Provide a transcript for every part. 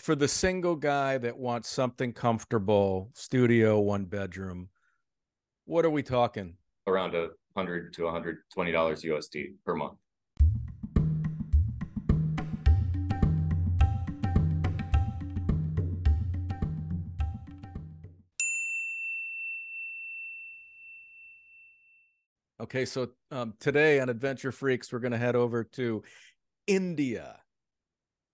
For the single guy that wants something comfortable, studio, one bedroom, what are we talking? Around a hundred to hundred twenty dollars USD per month. Okay, so um, today on Adventure Freaks, we're going to head over to India.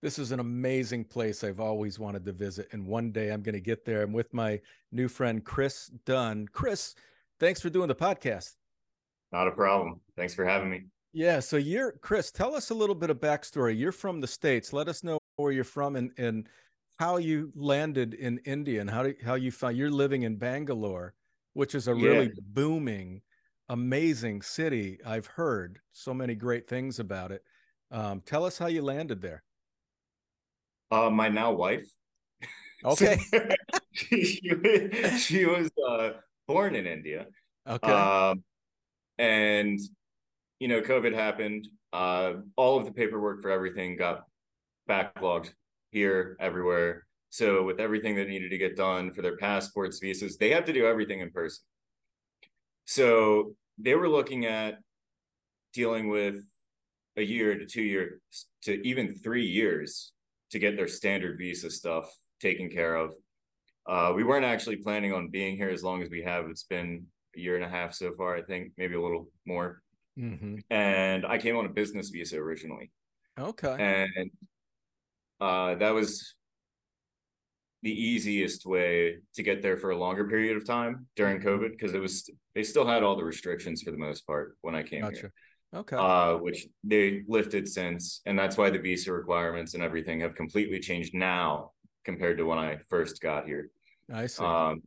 This is an amazing place I've always wanted to visit, and one day I'm going to get there. I'm with my new friend Chris Dunn. Chris, thanks for doing the podcast. Not a problem. Thanks for having me. Yeah, so you're Chris. Tell us a little bit of backstory. You're from the states. Let us know where you're from and and how you landed in India and how do, how you found you're living in Bangalore, which is a Yeah. really booming amazing city. I've heard so many great things about it. Um, tell us how you landed there. Uh, my now wife. Okay. she, she, she was uh, born in India. Okay. Um, and you know, COVID happened. Uh, all of the paperwork for everything got backlogged here, everywhere. So with everything that needed to get done for their passports, visas, they have to do everything in person. So they were looking at dealing with a year to two years to even three years to get their standard visa stuff taken care of. Uh, we weren't actually planning on being here as long as we have. It's been a year and a half so far, I think, maybe a little more. hmm And I came on a business visa originally, Okay. and uh, that was the easiest way to get there for a longer period of time during Mhm. COVID because it was they still had all the restrictions for the most part when I came Gotcha. here. Okay. uh, which they lifted since, and that's why the visa requirements and everything have completely changed now compared to when I first got here. I see. Um,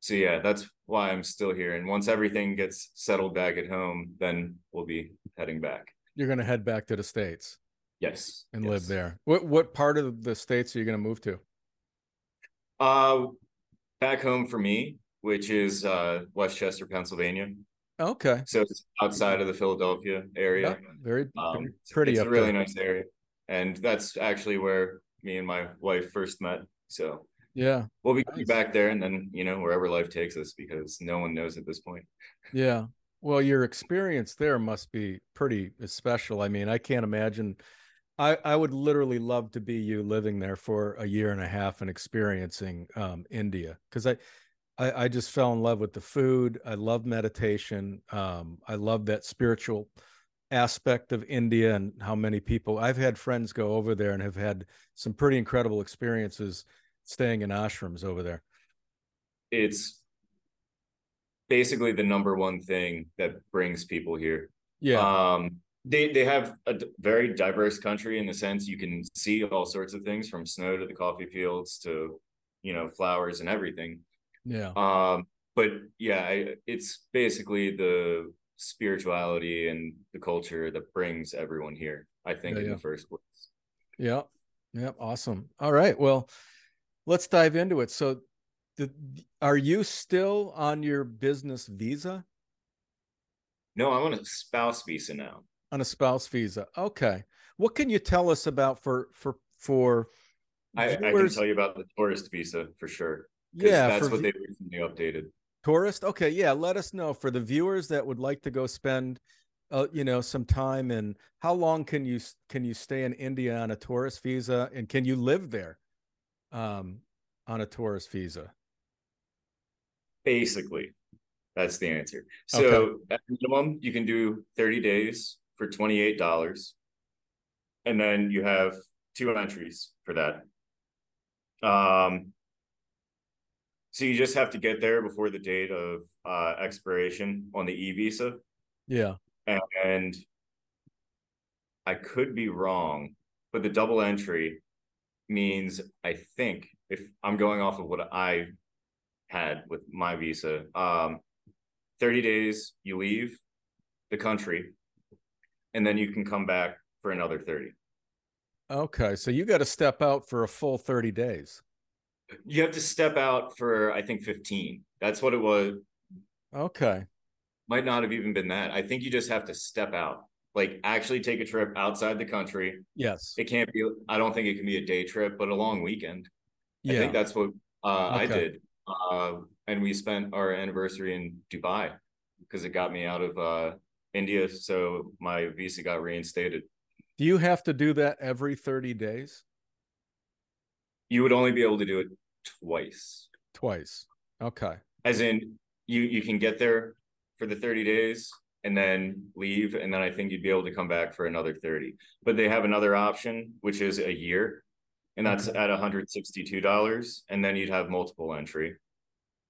so yeah, that's why I'm still here. And once everything gets settled back at home, then we'll be heading back. You're going to head back to the states Yes, and yes. live there. What what part of the states are you going to move to? Uh, back home for me, which is uh West Chester, Pennsylvania. Okay. So it's outside of the Philadelphia area. Yeah, very Um, very pretty it's a really there. nice area, and that's actually where me and my wife first met. So Yeah. we'll be Nice. back there, and then you know wherever life takes us, because no one knows at this point. Yeah. Well, your experience there must be pretty special. I mean, I can't imagine. I, I would literally love to be you living there for a year and a half and experiencing um, India because I, I I just fell in love with the food. I love meditation. Um, I love that spiritual aspect of India and how many people I've had friends go over there and have had some pretty incredible experiences staying in ashrams over there. It's basically the number one thing that brings people here. Yeah. Um, they they have a very diverse country in the sense you can see all sorts of things from snow to the coffee fields to you know flowers and everything. Yeah. Um, but yeah, I, it's basically the spirituality and the culture that brings everyone here. I think Yeah, in yeah. the first place. Yeah. Yeah. Awesome. All right. Well, let's dive into it. So, the, are you still on your business visa No, I'm on a spouse visa now. on a spouse visa? Okay. What can you tell us about for for for I, I can tell you about the tourist visa for sure. Yeah, that's what they recently updated. tourist? Okay, yeah, let us know for the viewers that would like to go spend uh, you know, some time and how long can you can you stay in India on a tourist visa and can you live there um on a tourist visa? Basically, that's the answer. So at minimum, you can do 30 days for $28. And then you have two entries for that. Um, so you just have to get there before the date of uh, expiration on the e visa. Yeah. And I could be wrong, but the double entry means I think if I'm going off of what I had with my visa, um, 30 days you leave the country and then you can come back for another 30. Okay, so you got to step out for a full 30 days. You have to step out for I think 15. That's what it was. Okay. Might not have even been that. I think you just have to step out. like actually take a trip outside the country. Yes. It can't be. I don't think it can be a day trip, but a long weekend. Yeah. I think that's what uh, I did. Uh, and we spent our anniversary in Dubai because it got me out of uh, India. So my visa got reinstated. Do you have to do that every 30 days? You would only be able to do it twice. Twice. Okay. As in, you you can get there for the 30 days and then leave, and then I think you'd be able to come back for another 30. But they have another option, which is a year, and that's Okay. at $162, and then you'd have multiple entry.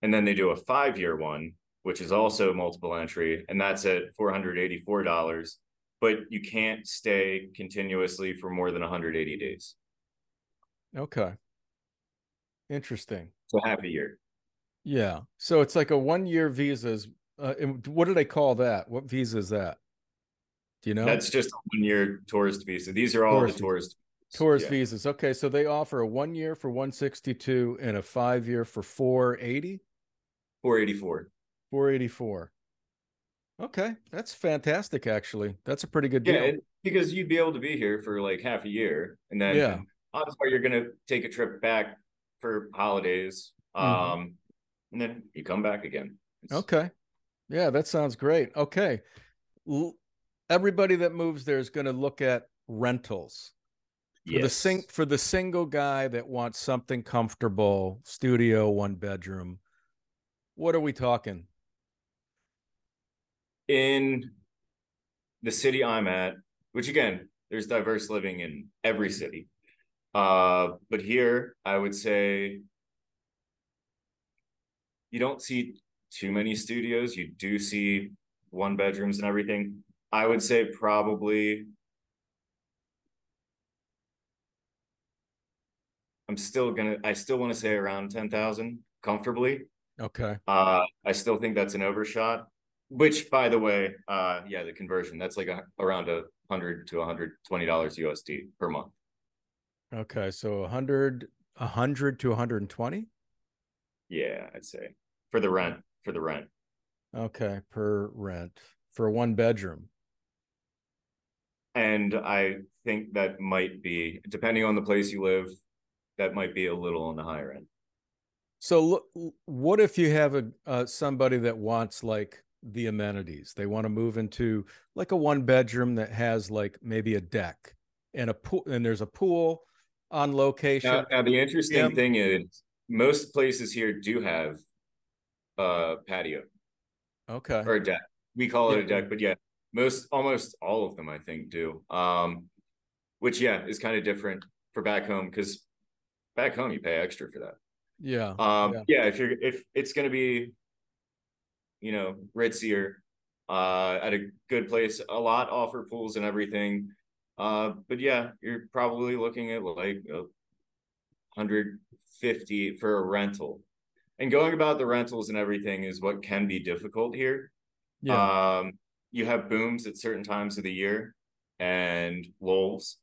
And then they do a five-year one, which is also multiple entry, and that's at $484. But you can't stay continuously for more than 180 days. Okay. Interesting. So half a year. Yeah. So it's like a one year visas. Uh, and what do they call that? What visa is that? Do you know? That's just a one-year tourist visa. These are all Tourist the tourist tourist yeah. visas. Okay. So they offer a one year for 162 and a five year for 480, 484. 484. Okay. That's fantastic, actually. That's a pretty good Yeah, deal. and- because you'd be able to be here for like half a year, and then Yeah. odds are you're gonna take a trip back for holidays, Mhm. um, and then you come back again. It's- Okay. Yeah, that sounds great. Okay. L- Everybody that moves there is going to look at rentals. For the yes. sing for the single guy that wants something comfortable, studio, one bedroom. What are we talking? in the city I'm at, which again, there's diverse living in every city. Uh, but here I would say you don't see too many studios. You do see one bedrooms and everything. I would say probably I'm still gonna I still want to say around 10,000 comfortably. Okay. Uh, I still think that's an overshot. Which, by the way, uh, yeah, the conversion that's like a, around a hundred to a hundred twenty dollars USD per month. Okay. So a hundred, a hundred to 120. Yeah, I'd say for the rent. For the rent, Okay. Per rent for a one bedroom. and I think that might be depending on the place you live, that might be a little on the higher end. So what if you have a uh, somebody that wants like the amenities? They want to move into like a one bedroom that has like maybe a deck and a pool, and there's a pool on location. Now, now the interesting Yeah. thing is most places here do have a patio okay. or a deck. We call it Yeah. a deck, but yeah, most almost all of them I think do. Um, which yeah is kind of different for back home because back home you pay extra for that. Yeah. Um, Yeah. yeah. if you're if it's gonna be, you know, ritzier, uh, at a good place, a lot offer pools and everything. Uh, but yeah, you're probably looking at like a hundred fifty for a rental. And going about the rentals and everything is what can be difficult here. Yeah. Um, you have booms at certain times of the year and lulls.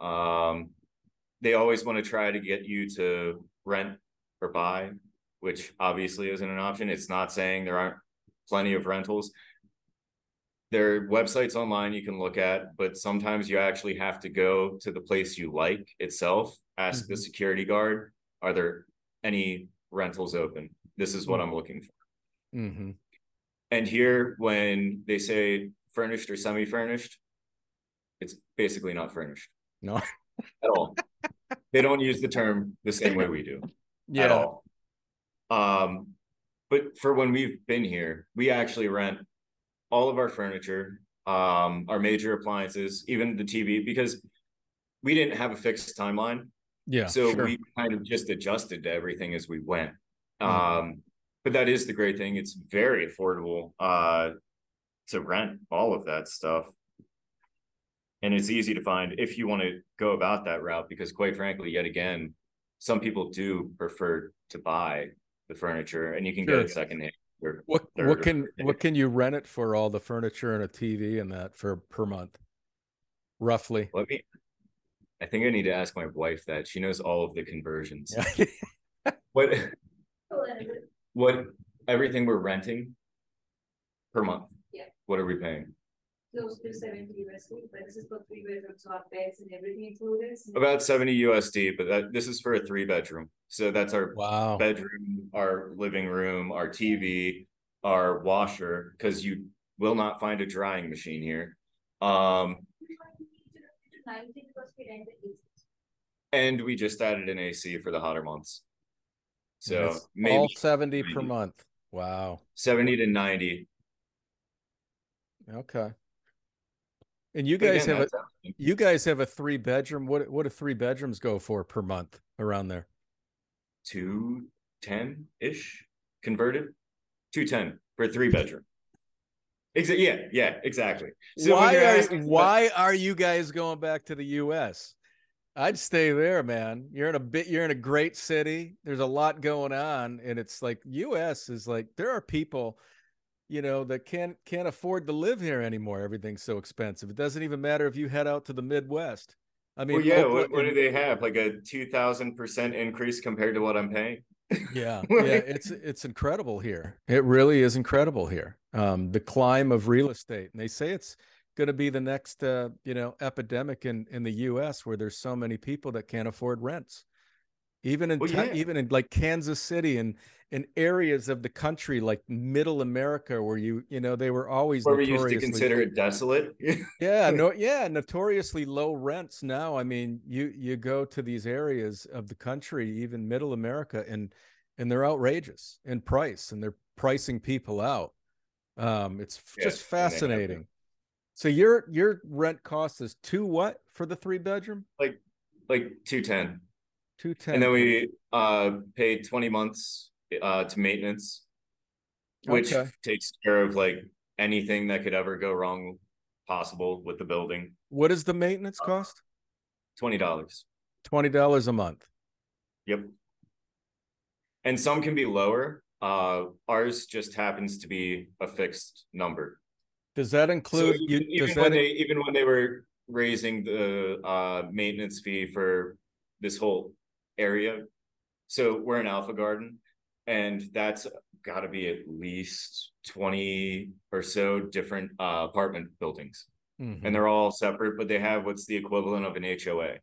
Um, they always want to try to get you to rent or buy, which obviously isn't an option. It's not saying there aren't plenty of rentals. There are websites online you can look at, but sometimes you actually have to go to the place you like itself, ask the Mhm. security guard, are there any rentals open? This is what I'm looking for. hmm And here, when they say furnished or semi-furnished, it's basically not furnished No. at all. they don't use the term the same way we do at Yeah. all. Um, but for when we've been here, we actually rent all of our furniture, um, our major appliances, even the TV, because we didn't have a fixed timeline. Yeah. so sure. we kind of just adjusted to everything as we went. Mhm. Um, but that is the great thing. It's very affordable uh to rent all of that stuff. And it's easy to find if you want to go about that route because quite frankly, yet again, some people do prefer to buy the furniture and you can Sure. get it secondhand. Or what third what or can fourth what can you rent it for all the furniture and a TV and that for per month? Roughly. Let me I think I need to ask my wife that. She knows all of the conversions. What what everything we're renting per month? Yeah. What are we paying? Close to seventy USD, but this is for three bedrooms, so our beds and everything included. About 70 USD, but that this is for a three bedroom. So that's our Wow. bedroom, our living room, our TV, our washer, because you will not find a drying machine here. Um, Ninety because we rented this. and we just added an AC for the hotter months. So it's maybe all 70 per month. Wow. 70 to 90. Okay. And you guys again, have a you guys have a three bedroom. What what do three bedrooms go for per month around there? two ten ish converted, two ten for a three bedroom. Exa- yeah, yeah, exactly. So why are about- why are you guys going back to the US? I'd stay there, man. You're in a bit you're in a great city. There's a lot going on and it's like US is like there are people you know that can't can't afford to live here anymore. Everything's so expensive. It doesn't even matter if you head out to the Midwest. I mean, well, yeah. Oakland- What, what do they have? Like a two thousand percent increase compared to what I'm paying? yeah yeah it's it's incredible here it really is incredible here um the climb of real estate and they say it's going to be the next uh you know epidemic in in the us where there's so many people that can't afford rents even in Well, yeah. even in like kansas city and in areas of the country like middle america where you you know they were always Where we used to consider it desolate. yeah no yeah notoriously low rents now i mean you you go to these areas of the country even middle america and and they're outrageous in price and they're pricing people out um it's just and they have to. fascinating so your your rent cost is two what for the three bedroom Like like two ten, 210 and then we uh pay twenty months uh to maintenance, which Okay. takes care of like anything that could ever go wrong possible with the building. what does the maintenance Uh, cost Twenty dollars. $20 a month Yep. And some can be lower. Uh, ours just happens to be a fixed number. does that So include you even, even does when they even when they were raising the uh maintenance fee for this whole area, so we're in Alpha Garden, and that's got to be at least twenty or so different uh, apartment buildings, Mhm, and they're all separate, but they have what's the equivalent of an HOA.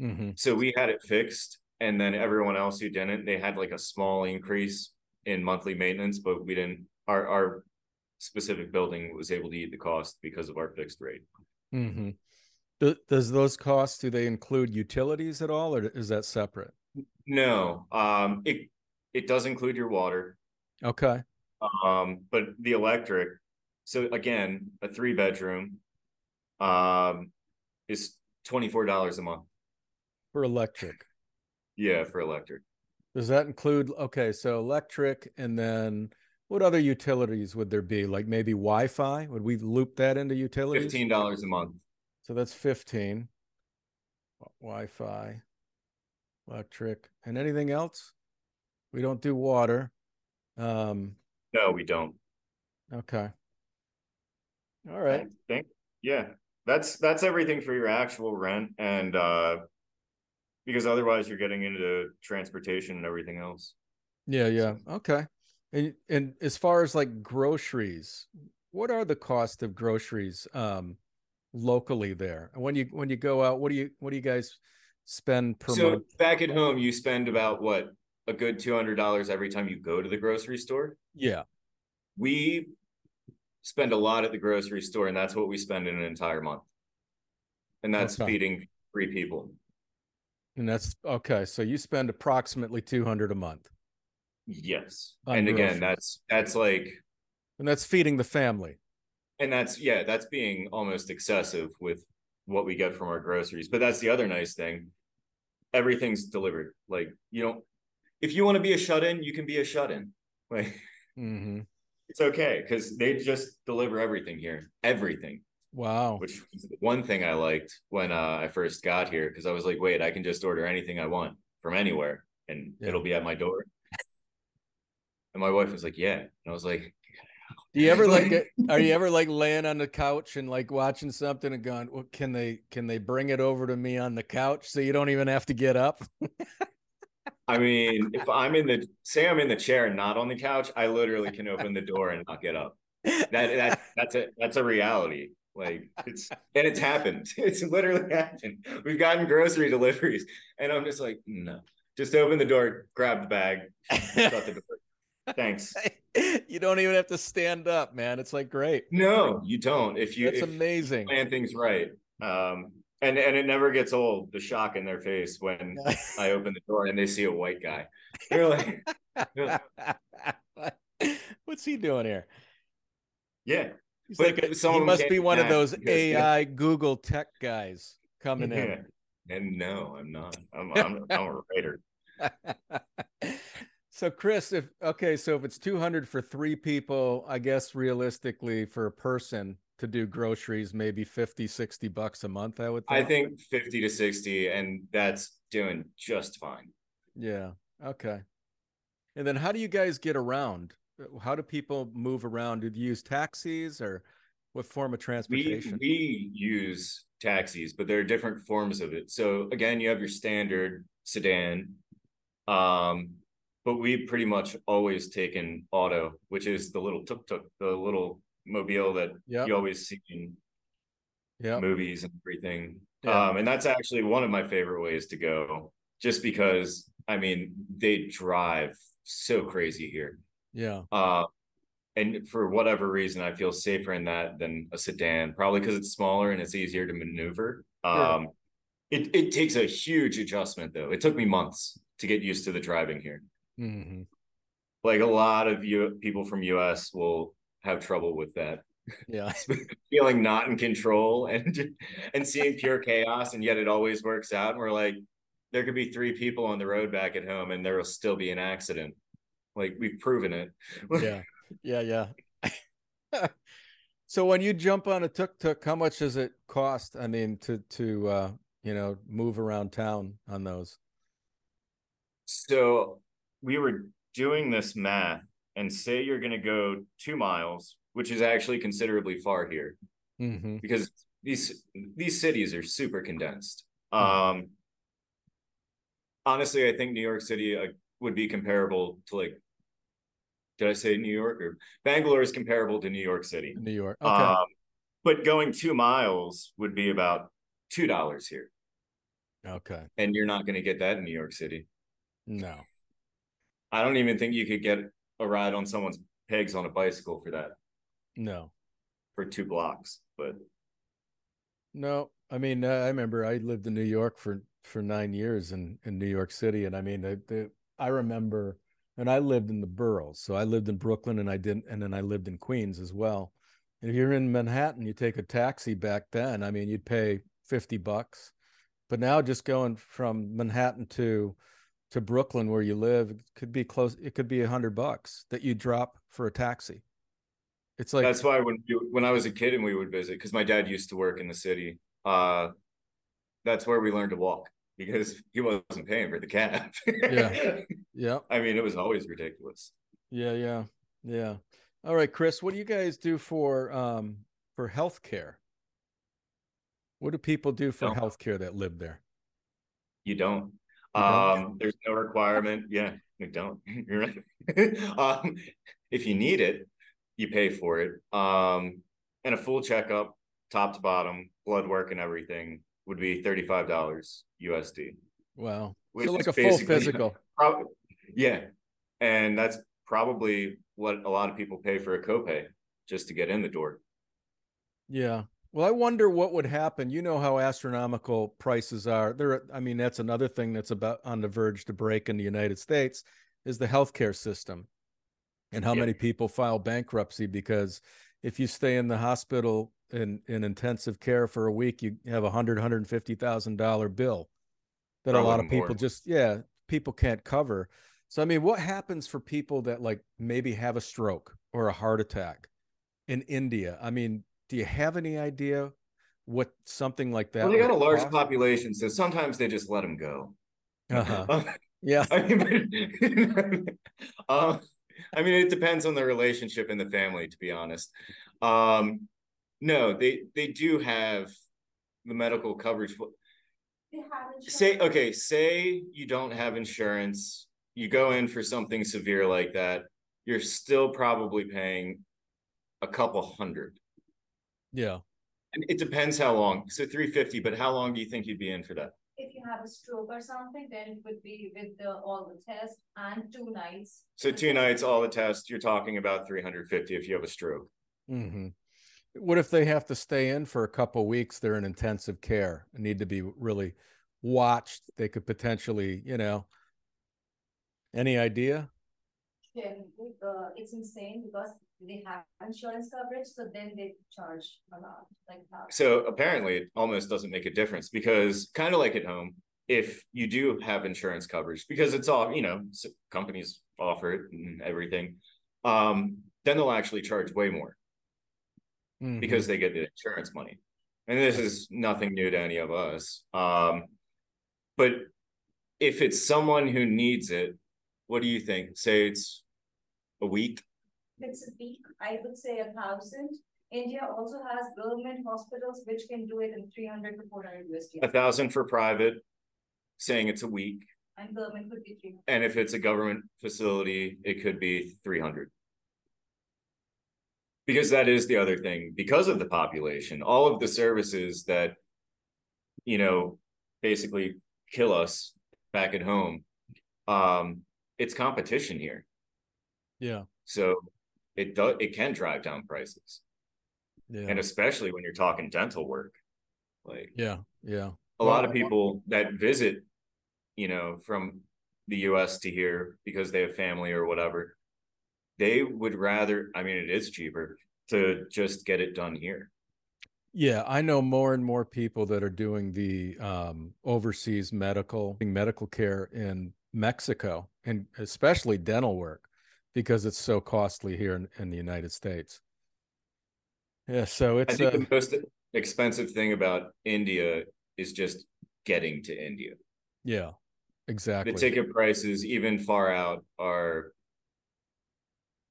mhm. So we had it fixed, and then everyone else who didn't, they had like a small increase in monthly maintenance, but we didn't. Our our specific building was able to eat the cost because of our fixed rate. Mm-hmm. Do, does those costs do they include utilities at all, or is that separate? No, um, it it does include your water, Okay. um, but the electric. So again, a three bedroom, um, is twenty four dollars a month. For electric, Yeah, for electric. does that include? Okay, so electric, and then what other utilities would there be? Like maybe Wi-Fi? Would we loop that into utilities? Fifteen dollars a month. So that's fifteen. Wi- Wi-Fi, electric, and anything else? We don't do water. Um. No, we don't. Okay. All right. I think, yeah, that's, that's everything for your actual rent and, uh, because otherwise you're getting into transportation and everything else. Yeah, yeah. Okay. And and as far as like groceries, what are the cost of groceries um locally there? And when you when you go out, what do you what do you guys spend per So month? back at home, you spend about what, a good two hundred dollars every time you go to the grocery store? Yeah. We spend a lot at the grocery store and that's what we spend in an entire month. And that's Okay. feeding three people. And that's okay. So you spend approximately 200 a month. Yes. And again, that's, that's like, And that's feeding the family. And that's yeah, that's being almost excessive with what we get from our groceries. But that's the other nice thing. Everything's delivered. Like you don't if you want to be a shut-in, you can be a shut-in. Like hmm it's okay because they just deliver everything here. Everything. Wow. Which one thing I liked when uh, I first got here, because I was like, wait, I can just order anything I want from anywhere and Yeah. it'll be at my door. And my wife was like, Yeah. And I was like, Do you ever like are you ever like laying on the couch and like watching something and going, well, can they can they bring it over to me on the couch so you don't even have to get up? I mean, if I'm in the say I'm in the chair and not on the couch, I literally can open the door and not get up. That that that's a that's a reality. Like it's and it's happened. It's literally happened. We've gotten grocery deliveries, and I'm just like, no. Just open the door, grab the bag, shut the door. Thanks. you don't even have to stand up, man. It's like great. No, you don't. If you if amazing. you plan things right. Um, and and it never gets old. The shock in their face when I open the door and they see a white guy. They're like, What's he doing here? yeah, He's But like a- he must be one of those because, yeah. AI Google tech guys coming yeah. And no, I'm not. I'm I'm, I'm a writer. So Chris, if okay, so if it's 200 for three people, I guess realistically for a person to do groceries, maybe 50, 60 bucks a month, I would think. I think 50 to 60, and that's doing just fine. Yeah. Okay. And then how do you guys get around? How do people move around? Do you use taxis or what form of We transportation? we use taxis, but there are different forms of it. So again, you have your standard sedan. Um, but we've pretty much always taken auto, which is the little tuk tuk, the little mobile that Yep. you always see in Yeah. movies and everything. Yeah. Um, and that's actually one of my favorite ways to go, just because I mean they drive so crazy here. Yeah. Uh, and for whatever reason, I feel safer in that than a sedan, probably because it's smaller and it's easier to maneuver. Um, it, it takes a huge adjustment though. It took me months to get used to the driving here. Hmm Like a lot of you people from US will have trouble with that. Yeah. Feeling not in control and and seeing pure chaos, and yet it always works out. And we're like, there could be three people on the road back at home, and there will still be an accident. Like we've proven it. Yeah. Yeah. Yeah. so when you jump on a tuk tuk, how much does it cost? I mean, to to uh, you know, move around town on those. So we were doing this math, and say you're going to go two miles, which is actually considerably far here hmm because these these cities are super condensed. Mhm. Um, honestly, I think New York City uh, would be comparable to like. Did I say New York or Bangalore is comparable to New York City? New York. Okay. Um, but going two miles would be about two dollars here, okay. and you're not going to get that in New York City. No. I don't even think you could get a ride on someone's pegs on a bicycle for that No. for two blocks. But No, I mean, uh, I remember I lived in New York for for nine years in in New York City, and I mean, the, the I remember, and I lived in the boroughs, so I lived in Brooklyn, and I didn't, and then I lived in Queens as well. And if you're in Manhattan, you take a taxi back then. I mean, you'd pay fifty bucks, but now just going from Manhattan to to Brooklyn, where you live, it could be close. It could be a hundred bucks that you drop for a taxi. It's like that's why when you, when I was a kid and we would visit, because my dad used to work in the city, uh, that's where we learned to walk because he wasn't paying for the cab. Yeah. yeah. I mean, it was always ridiculous. Yeah, yeah, yeah. All right, Chris, what do you guys do for um for healthcare? What do people do for No. healthcare that live there? You don't. Um, there's no requirement. Yeah, you don't. You're right. um, if you need it, you pay for it. Um, and a full checkup, top to bottom, blood work and everything would be thirty-five dollars USD. Wow. So like a full physical. Prob- yeah, and that's probably what a lot of people pay for a copay just to get in the door. Yeah. Well, I wonder what would happen. You know how astronomical prices are. There, I mean, that's another thing that's about on the verge to break in the United States is the healthcare system and how Yeah. many people file bankruptcy because if you stay in the hospital in, in intensive care for a week, you have a hundred, hundred and fifty thousand dollar bill that a oh, lot of people more. just, yeah, people can't cover. So, I mean, what happens for people that like maybe have a stroke or a heart attack in India? I mean, do you have any idea what something like that? Well, they got a large cost? population, so sometimes they just let them go. Uh-huh. Yeah. I mean, uh, I mean, it depends on the relationship in the family, to be honest. Um, no, they they do have the medical coverage. They haven't. Say okay, say you don't have insurance, you go in for something severe like that, you're still probably paying a couple hundred. Yeah. And it depends how long. So three fifty, but how long do you think you'd be in for that? If you have a stroke or something, then it would be with the, all the tests and two nights. So two nights, all the tests, you're talking about three hundred fifty if you have a stroke. hmm What if they have to stay in for a couple weeks? They're in intensive care and need to be really watched. They could potentially, you know, any idea? Then, uh, it's insane because they have insurance coverage, so then they charge a lot, like that. So apparently it almost doesn't make a difference because kind of like at home, if you do have insurance coverage, because it's all, you know, companies offer it and everything, um, then they'll actually charge way more Mhm. because they get the insurance money. And this is nothing new to any of us. Um, but if it's someone who needs it, what do you think? Say it's a week? It's a peak, I would say a thousand. India also has government hospitals which can do it in three hundred to four hundred USD. a thousand for private, saying it's a week. And government could be three. And if it's a government facility, it could be three hundred. Because that is the other thing, because of the population, all of the services that. You know, basically kill us back at home. Um, it's competition here, Yeah. so it does, it can drive down prices. Yeah. And especially when you're talking dental work. Like, yeah. Yeah. a lot of people that visit, you know, from the US to here because they have family or whatever, they would rather, I mean, it is cheaper to just get it done here. Yeah, I know more and more people that are doing the um, overseas medical medical care in Mexico, and especially dental work, because it's so costly here in, in the United States. Yeah, so I it's think uh, the most expensive thing about India is just getting to India. yeah, exactly. The ticket prices, even far out, are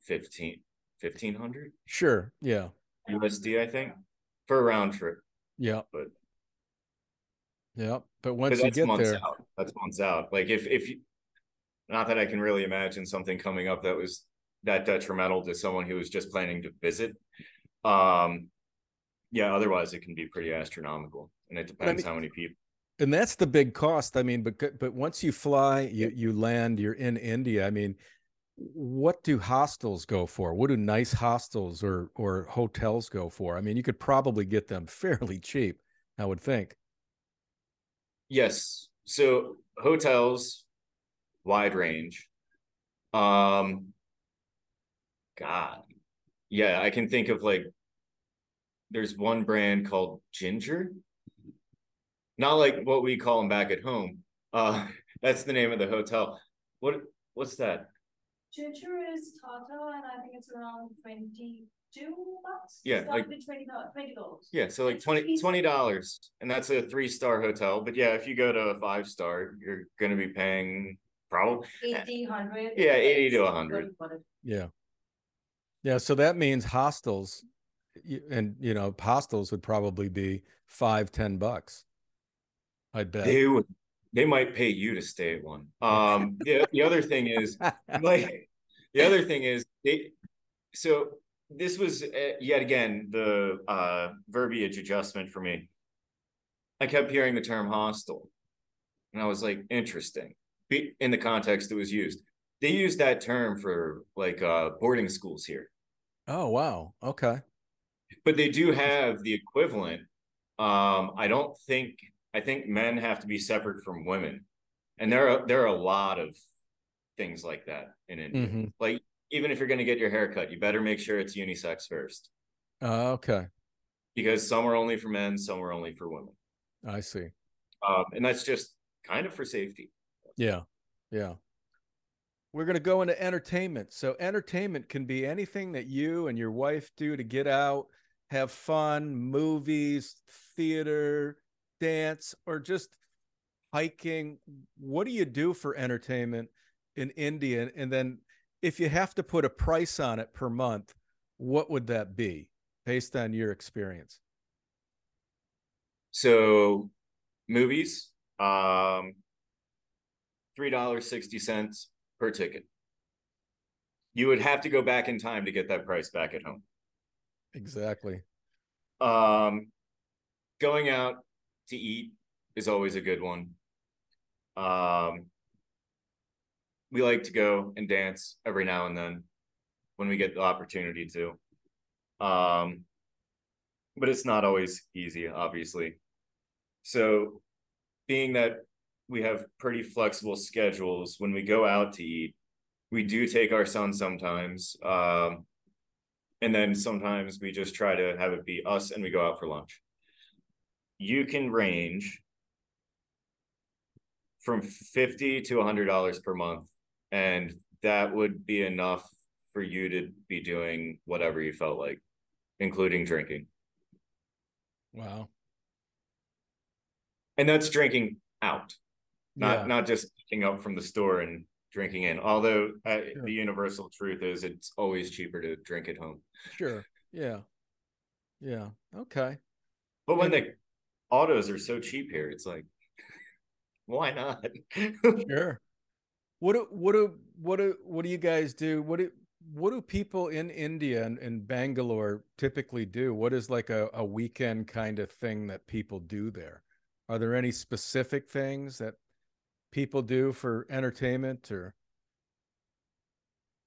15, 1500 Sure, yeah, USD, I think, for a round trip. yeah, But yeah. But once you get months there, out. That's months out. Like if if you, not that I can really imagine something coming up that was that detrimental to someone who was just planning to visit. Um, yeah. Otherwise, it can be pretty astronomical, and it I depends mean- how many people. and that's the big cost. I mean, but but once you fly, you you land, you're in India. I mean, what do hostels go for? What do nice hostels or or hotels go for? I mean, you could probably get them fairly cheap, I would think. Yes. So hotels, wide range. Um, God, yeah, I can think of like. There's one brand called Ginger. Not like what we call them back at home. Uh, that's the name of the hotel. What what's that? Ginger is Tata and I think it's around twenty-two bucks. Yeah, like- twenty, twenty dollars. Yeah, so like It's 20 easy. dollars, and that's a three star hotel. But yeah, if you go to a five star, you're gonna be paying probably Eighty, hundred. Yeah, 80 to 100. Yeah. Yeah. So that means hostels, and you know, hostels would probably be five, ten bucks. I'd bet. they would they might pay you to stay at one. Um, the the other thing is like the other thing is they so this was uh, yet again the uh verbiage adjustment for me i kept hearing the term hostel and i was like interesting Be- in the context it was used they use that term for like uh boarding schools here oh wow. Okay. but they do have the equivalent um i don't think i think men have to be separate from women and there are there are a lot of things like that in india Mhm. like even if you're going to get your hair cut you better make sure it's unisex first Uh, okay. because some are only for men some are only for women I see. um and that's just kind of for safety Yeah. Yeah. We're going to go into entertainment. So, entertainment can be anything that you and your wife do to get out, have fun, movies, theater, dance, or just hiking. What do you do for entertainment in India? And then, if you have to put a price on it per month, what would that be based on your experience? so movies um three dollars sixty cents per ticket you would have to go back in time to get that price back at home Exactly. Um, going out to eat is always a good one. Um, we like to go and dance every now and then when we get the opportunity to. Um, but it's not always easy, obviously. So, being that we have pretty flexible schedules when we go out to eat, we do take our son sometimes. Um, and then sometimes we just try to have it be us and we go out for lunch. You can range from 50 to $100 per month and that would be enough for you to be doing whatever you felt like including drinking wow and that's drinking out not yeah. not just picking up from the store and drinking in although uh, sure. the universal truth is it's always cheaper to drink at home sure yeah yeah okay but when and, the autos are so cheap here it's like why not sure what do what do what do what do you guys do? What do what do people in India and, and Bangalore typically do? What is like a, a weekend kind of thing that people do there? Are there any specific things that people do for entertainment or?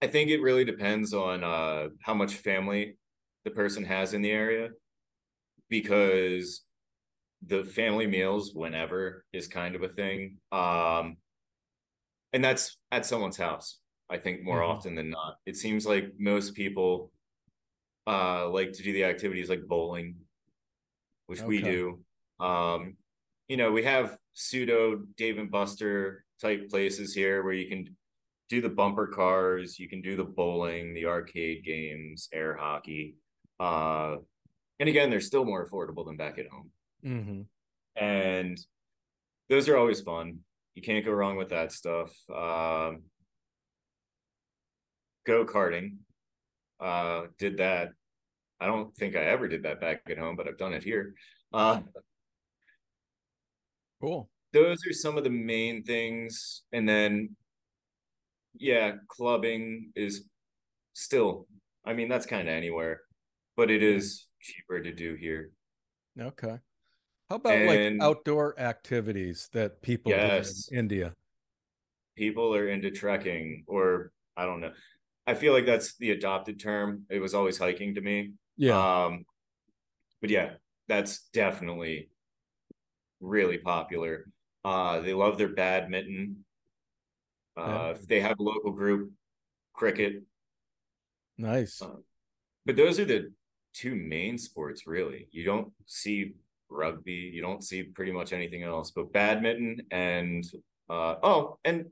I think it really depends on uh, how much family the person has in the area because the family meals whenever is kind of a thing. Um, and that's at someone's house i think more mm-hmm. often than not it seems like most people uh like to do the activities like bowling which okay. we do um you know we have pseudo dave and buster type places here where you can do the bumper cars you can do the bowling the arcade games air hockey uh and again they're still more affordable than back at home mm-hmm. and those are always fun you can't go wrong with that stuff. Um, go karting, uh, did that. I don't think I ever did that back at home, but I've done it here. Uh, cool. Those are some of the main things, and then, yeah, clubbing is still. I mean, that's kind of anywhere, but it is cheaper to do here. Okay. How about and, like outdoor activities that people yes, do in India? People are into trekking, or I don't know. I feel like that's the adopted term. It was always hiking to me. Yeah. Um, but yeah, that's definitely really popular. Uh, they love their badminton. Uh, yeah. they have a local group, cricket. Nice. Uh, but those are the two main sports, really. You don't see rugby. You don't see pretty much anything else, but badminton and uh, oh, and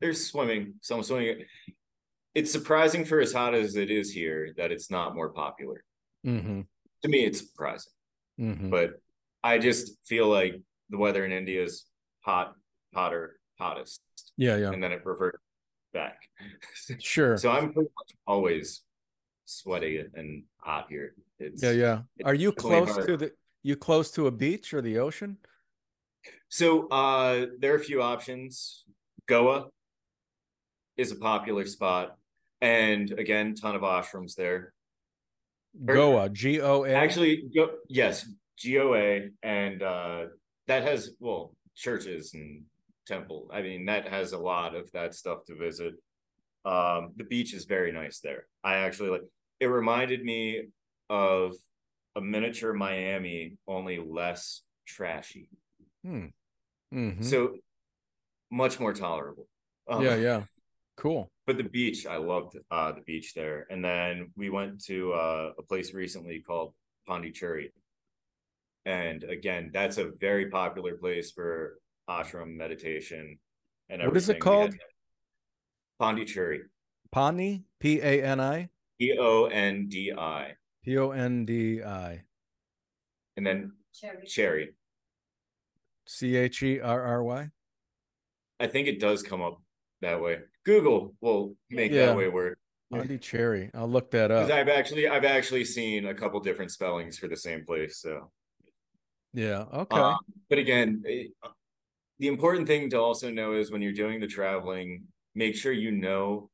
there's swimming. Some swimming. It's surprising for as hot as it is here that it's not more popular. Mm-hmm. To me, it's surprising, mm-hmm. but I just feel like the weather in India is hot, hotter, hottest. Yeah, yeah, and then it reverts back. sure. so I'm pretty much always sweaty and hot here. It's, yeah, yeah. Are you close hard. to the you close to a beach or the ocean? So uh, there are a few options. Goa is a popular spot, and again, ton of ashrams there. Goa, G O A. Actually, go, yes, G O A, and that has well churches and temple. I mean, that has a lot of that stuff to visit. Um, the beach is very nice there. I actually like. It reminded me of a miniature Miami, only less trashy. Hmm. Mm-hmm. So much more tolerable. Um, yeah, yeah. Cool. But the beach, I loved uh, the beach there. And then we went to uh, a place recently called Pondicherry. And again, that's a very popular place for ashram meditation and everything. What is it called? Pondicherry. Pani, P A N I? P O N D I. P O N D I. And then Cherry. cherry. C H E R R Y. I think it does come up that way. Google will make yeah. that way work. Pondicherry. I'll look that up. I've actually I've actually seen a couple different spellings for the same place. So yeah, okay. Um, but again, it, the important thing to also know is when you're doing the traveling, make sure you know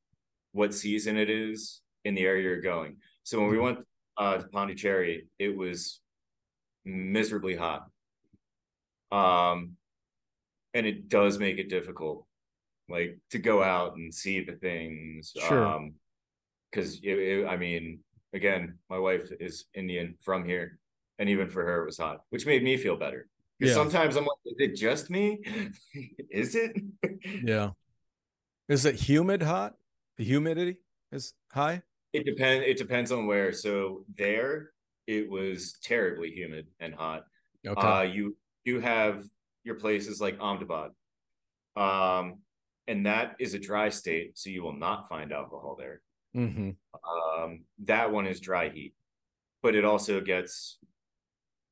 what season it is in the area you're going. So when we mm-hmm. went uh, to Pondicherry, it was miserably hot. Um, and it does make it difficult, like to go out and see the things. Sure. Um, because I mean, again, my wife is Indian from here, and even for her, it was hot, which made me feel better. Because Yeah. sometimes I'm like, is it just me? is it? Yeah. Is it humid hot? The humidity is high? It depends. It depends on where. So there, it was terribly humid and hot. Okay. Uh, you you have your places like Ahmedabad, um, and that is a dry state, so you will not find alcohol there. mm-hmm. Um, that one is dry heat, but it also gets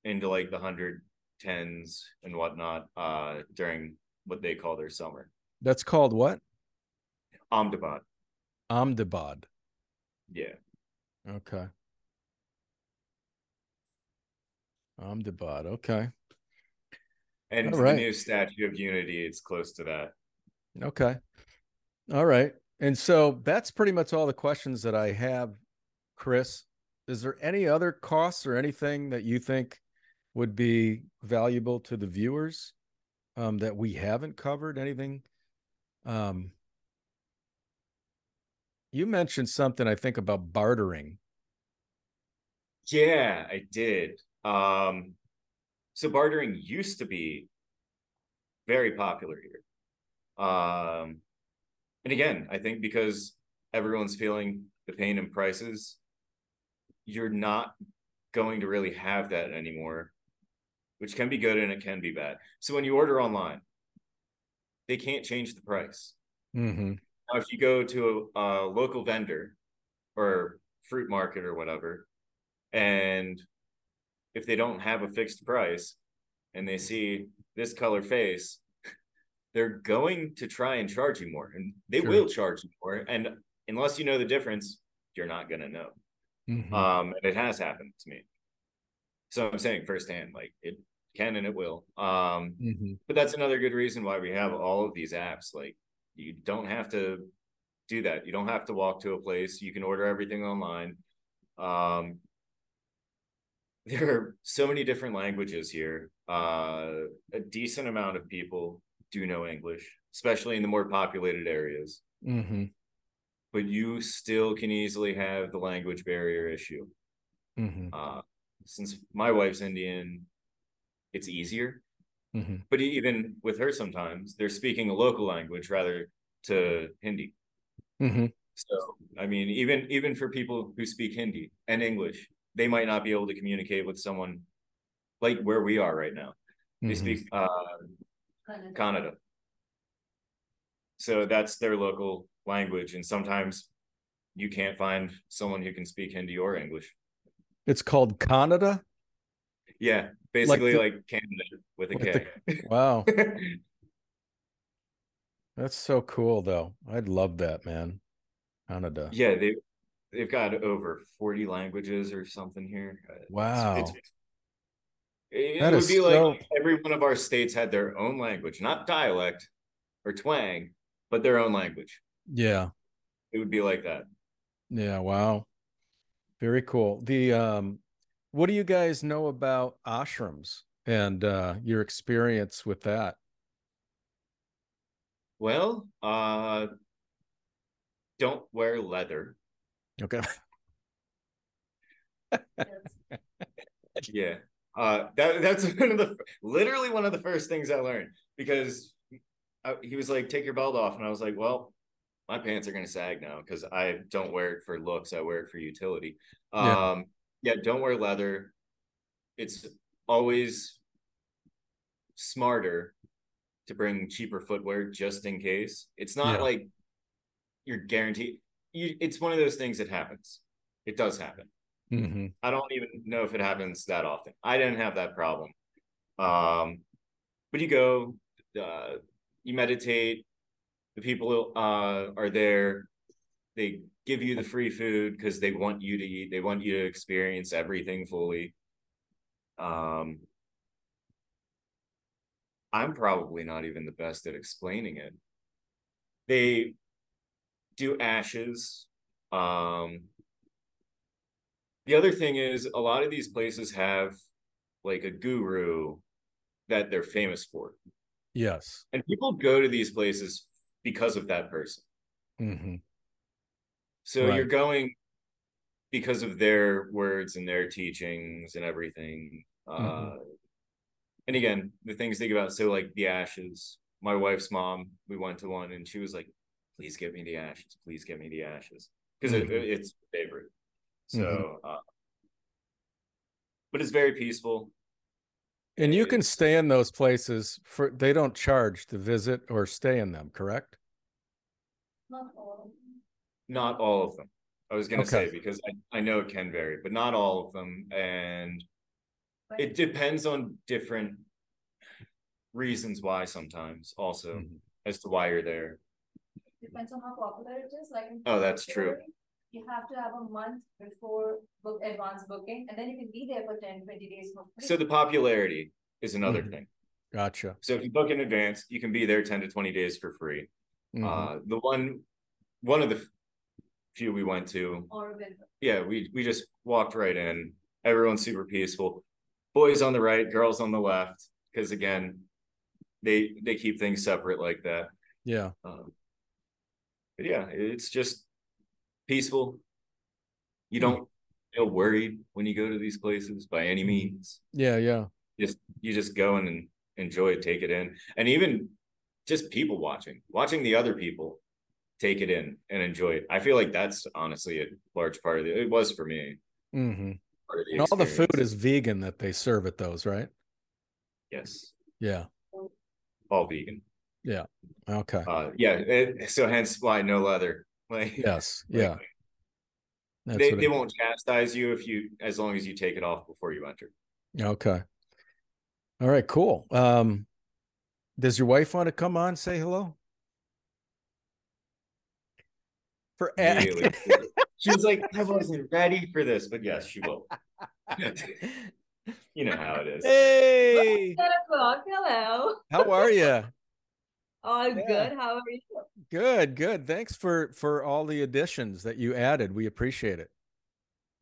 into like the hundred tens and whatnot uh, during what they call their summer. That's called what? Ahmedabad, Ahmedabad. yeah. Okay. Ahmedabad. Okay. And All the new Statue of Unity, it's close to that. Okay. All right. And so that's pretty much all the questions that I have, Chris. Is there any other costs or anything that you think would be valuable to the viewers um, that we haven't covered? Anything? Um, you mentioned something, I think, about bartering. Yeah, I did. Um, so bartering used to be very popular here. Um, and again, I think because everyone's feeling the pain in prices, you're not going to really have that anymore, which can be good and it can be bad. So when you order online, they can't change the price. Mm-hmm. Now, if you go to a, a local vendor or fruit market or whatever, and if they don't have a fixed price and they see this color face, they're going to try and charge you more, and they Sure. will charge you more. And unless you know the difference, you're not gonna know. Mm-hmm. Um, and it has happened to me. So I'm saying firsthand, like it can and it will. Um, mm-hmm. but that's another good reason why we have all of these apps. Like you don't have to do that. You don't have to walk to a place. You can order everything online. Um, there are so many different languages here. Uh, a decent amount of people do know English, especially in the more populated areas. Mm-hmm. But you still can easily have the language barrier issue. Mm-hmm. Uh, since my wife's Indian, it's easier. Mm-hmm. but even with her sometimes they're speaking a local language rather to hindi Mm-hmm. so i mean even even for people who speak hindi and english they might not be able to communicate with someone like where we are right now they Mhm. speak uh Kannada. kannada so that's their local language and sometimes you can't find someone who can speak hindi or english It's called Canada. yeah basically the- like, canada with a with K. the- Wow, that's so cool, though. I'd love that, man. Canada. Yeah, they they've got over 40 languages or something here. Uh, it's- Wow. it's- it, That would be like every one of our states had their own language, not dialect or twang, but their own language. Yeah. It would be like that. Yeah. Wow. Very cool. The um, what do you guys know about ashrams and uh, your experience with that? Well, uh don't wear leather. Okay. Yeah. Uh that that's one of the literally one of the first things I learned because I, he was like take your belt off and I was like, well, my pants are going to sag now cuz I don't wear it for looks, I wear it for utility. Yeah. Um yeah, don't wear leather. It's always smarter to bring cheaper footwear just in case. It's not Yeah. like you're guaranteed you it's one of those things that happens. It does happen. hmm I don't even know if it happens that often. I didn't have that problem. Um, but you go, uh, you meditate. The people uh, are there. They give you the free food because they want you to eat. They want you to experience everything fully. Um, I'm probably not even the best at explaining it. They do ashes. Um, the other thing is a lot of these places have like a guru that they're famous for. Yes. And people go to these places because of that person. hmm So Right. you're going because of their words and their teachings and everything. Uh, Mhm. and again, the things think about. So like the ashes. My wife's mom, we went to one and she was like, "Please give me the ashes. Please give me the ashes," because Mhm. it, it's favorite. So, Mm-hmm. uh, but it's very peaceful. And you can stay in those places for they don't charge to visit or stay in them, correct? Not all. Not all of them. I was gonna Okay. say because I, I know it can vary, but not all of them. And But it depends on different reasons why sometimes also Mhm. as to why you're there. Depends on how popular it is, like. Oh, that's true. February, You have to have a month before book advance booking, and then you can be there for 10, 20 days for free. So the popularity is another Mhm. thing. Gotcha. So if you book in advance, you can be there 10 to 20 days for free. Mhm. Uh the one one of the few we went to, Aurobindo. yeah, we we just walked right in. Everyone's super peaceful. Boys on the right, girls on the left, because again, they they keep things separate like that. yeah. Um, but yeah, it's just peaceful. You Hmm. don't feel worried when you go to these places by any means. Yeah, yeah. Just you just go and enjoy it, take it in, and even just people watching, watching the other people take it in and enjoy it. I feel like that's honestly a large part of it. It was for me. hmm the And all the food is vegan that they serve at those, right? yes, Yeah. all vegan. Yeah. Okay. Uh, yeah, it, so hence why no leather. Like Yes. like, Yeah. That's they, they won't chastise you if you as long as you take it off before you enter. Okay. All right, cool. Um does your wife want to come on say hello? For a- Immediately. she was like, I wasn't ready for this, but yes, she will. you know how it is. hey, hello. how are you? All Yeah. good, how are you? Good, good. Thanks for for all the additions that you added. We appreciate it.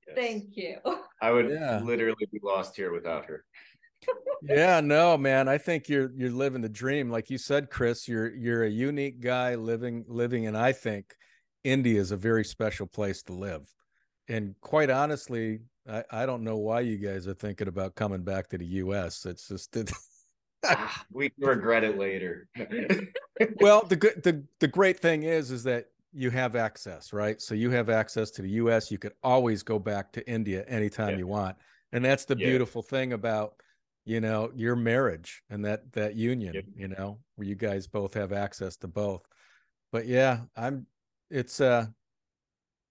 Yes. Thank you. I would Yeah. literally be lost here without her. Yeah, no, man. I think you're you're living the dream. Like you said, Chris, you're you're a unique guy living living and I think India is a very special place to live. And quite honestly, I, I don't know why you guys are thinking about coming back to the US. It's just it, Ah, we regret it later. well, the good the the great thing is is that you have access, right? So you have access to the US. You could always go back to India anytime Yeah. you want. And that's the Yeah. beautiful thing about, you know, your marriage and that that union, Yep. you know, where you guys both have access to both. But yeah, I'm it's uh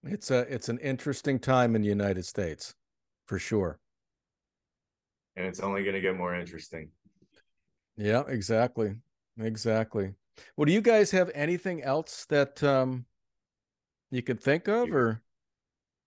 it's a it's an interesting time in the United States for sure. and it's only going to get more interesting. Yeah, exactly. Exactly. Well, do you guys have anything else that um you could think of or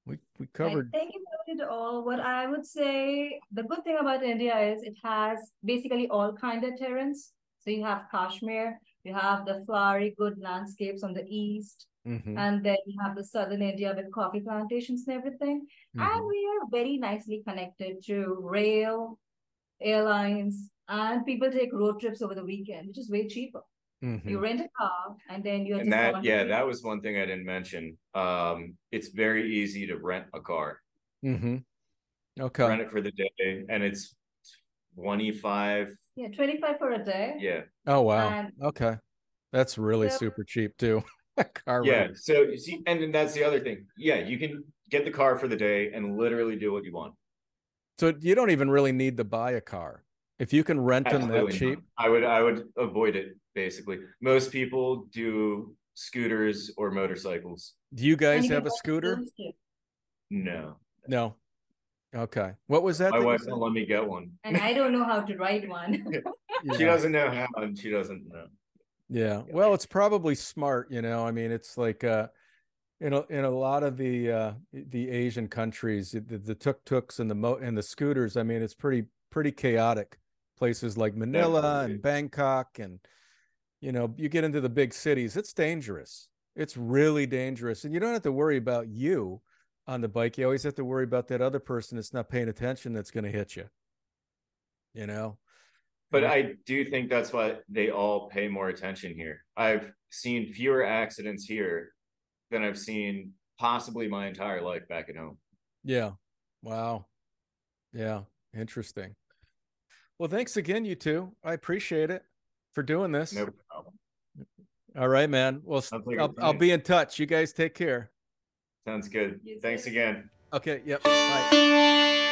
we we covered I think you covered it all. What I would say, the good thing about India is it has basically all kind of terrains. So you have Kashmir, you have the flowery good landscapes on the east, Mhm, and then you have the southern India with coffee plantations and everything. And mhm. we are very nicely connected to rail, airlines, and people take road trips over the weekend, which is way cheaper. You Mhm. rent a car and then you're And just that, yeah, that was one thing I didn't mention. Um, it's very easy to rent a car, Mhm. rent it for the day, and it's 25. Yeah, 25 for a day. Yeah. Oh wow. And Okay. That's really So- super cheap too. Car Yeah. rental. So you see, and then that's the other thing. Yeah, you can get the car for the day and literally do what you want. So you don't even really need to buy a car. If you can rent them that Absolutely not. cheap. I would I would avoid it basically. Most people do scooters or motorcycles. Do you guys have a scooter? No. No. Okay. What was that? My that you wife won't let me get one. And I don't know how to ride one. She doesn't know how and she doesn't know. Yeah. Well, it's probably smart, you know. I mean, it's like uh in a in a lot of the uh the Asian countries, the, the tuk-tuks and the mo and the scooters, I mean, it's pretty pretty chaotic. Places like Manila and Bangkok and you know, you get into the big cities, it's dangerous. It's really dangerous. And you don't have to worry about you on the bike. You always have to worry about that other person that's not paying attention that's going to hit you. you know. But Yeah. I do think that's why they all pay more attention here. I've seen fewer accidents here than I've seen possibly my entire life back at home. Yeah. Wow. Yeah. Interesting. Well, thanks again, you two. I appreciate it for doing this. No problem. All right, man. Well, s- Sounds like a I'll, I'll be in touch. You guys take care. Sounds good. Thanks again. Okay. Yep. Bye.